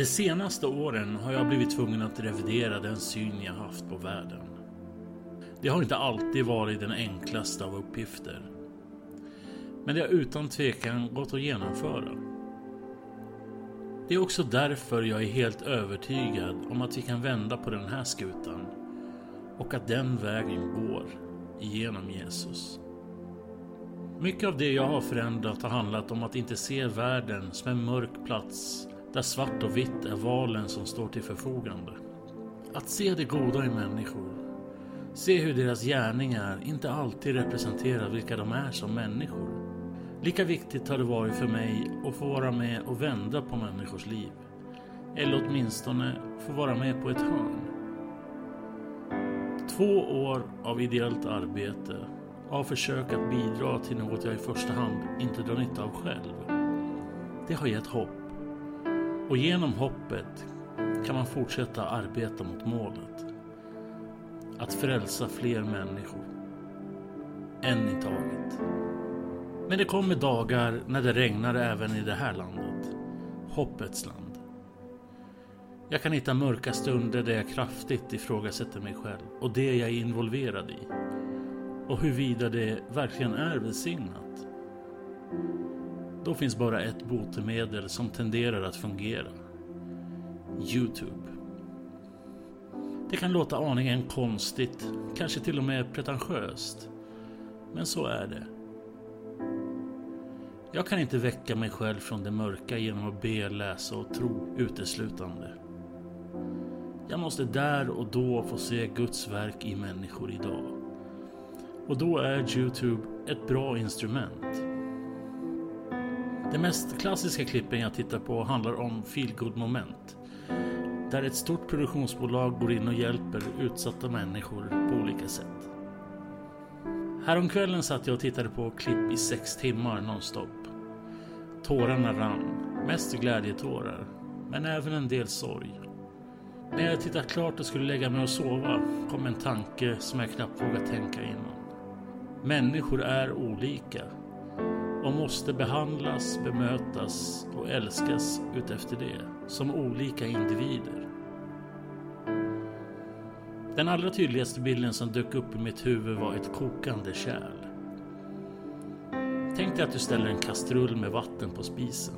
De senaste åren har jag blivit tvungen att revidera den syn jag haft på världen. Det har inte alltid varit den enklaste av uppgifter. Men det har utan tvekan gått att genomföra. Det är också därför jag är helt övertygad om att vi kan vända på den här skutan och att den vägen går genom Jesus. Mycket av det jag har förändrat har handlat om att inte se världen som en mörk plats där svart och vitt är valen som står till förfogande. Att se det goda i människor. Se hur deras gärningar inte alltid representerar vilka de är som människor. Lika viktigt har det varit för mig att få vara med och vända på människors liv. Eller åtminstone få vara med på ett hörn. Två år av ideellt arbete av försök att bidra till något jag i första hand inte drar nytta av själv. Det har gett hopp. Och genom hoppet kan man fortsätta arbeta mot målet. Att frälsa fler människor. En i taget. Men det kommer dagar när det regnar även i det här landet. Hoppets land. Jag kan hitta mörka stunder där jag kraftigt ifrågasätter mig själv och det jag är involverad i. Och huruvida det verkligen är välsignat. Då finns bara ett botemedel som tenderar att fungera. Youtube. Det kan låta aningen konstigt, kanske till och med pretentiöst. Men så är det. Jag kan inte väcka mig själv från det mörka genom att be, läsa och tro uteslutande. Jag måste där och då få se Guds verk i människor idag. Och då är Youtube ett bra instrument. De mest klassiska klippen jag tittar på handlar om feelgood moment. Där ett stort produktionsbolag går in och hjälper utsatta människor på olika sätt. Häromkvällen satt jag och tittade på klipp i sex timmar nonstop. Tårarna rann, mest glädjetårar, men även en del sorg. När jag tittat klart och skulle lägga mig och sova kom en tanke som jag knappt vågat tänka innan. Människor är olika och måste behandlas, bemötas och älskas utefter det som olika individer. Den allra tydligaste bilden som dök upp i mitt huvud var ett kokande kärl. Tänk dig att du ställer en kastrull med vatten på spisen.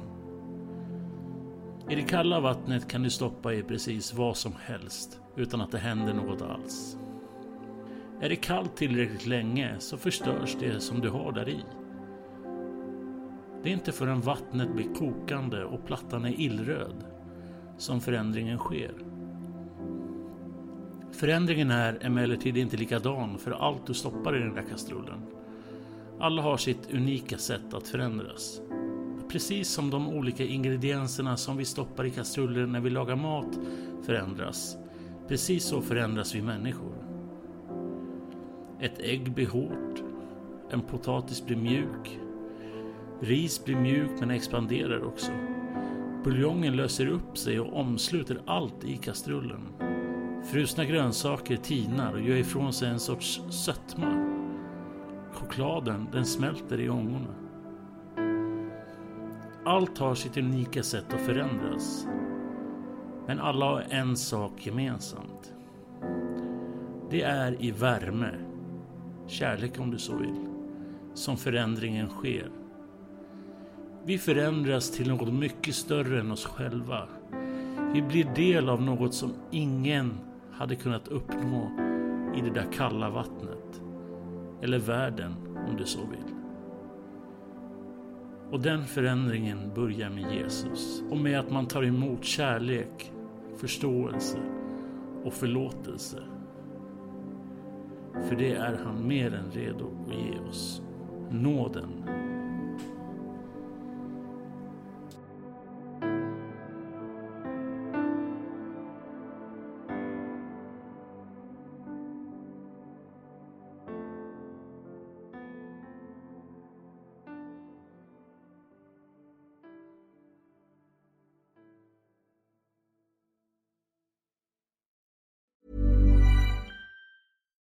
I det kalla vattnet kan du stoppa i precis vad som helst utan att det händer något alls. Är det kallt tillräckligt länge så förstörs det som du har där i. Det är inte förrän vattnet blir kokande och plattan är illröd som förändringen sker. Förändringen är emellertid inte likadan för allt du stoppar i den där kastrullen. Alla har sitt unika sätt att förändras. Precis som de olika ingredienserna som vi stoppar i kastrullen när vi lagar mat förändras. Precis så förändras vi människor. Ett ägg blir hårt. En potatis blir mjuk. Ris blir mjuk men expanderar också. Buljongen löser upp sig och omsluter allt i kastrullen. Frusna grönsaker tinar och gör ifrån sig en sorts sötma. Chokladen, den smälter i ångorna. Allt har sitt unika sätt att förändras. Men alla har en sak gemensamt. Det är i värme, kärlek om du så vill, som förändringen sker. Vi förändras till något mycket större än oss själva. Vi blir del av något som ingen hade kunnat uppnå i det där kalla vattnet. Eller världen om du så vill. Och den förändringen börjar med Jesus och med att man tar emot kärlek, förståelse och förlåtelse. För det är han mer än redo att ge oss. Nåden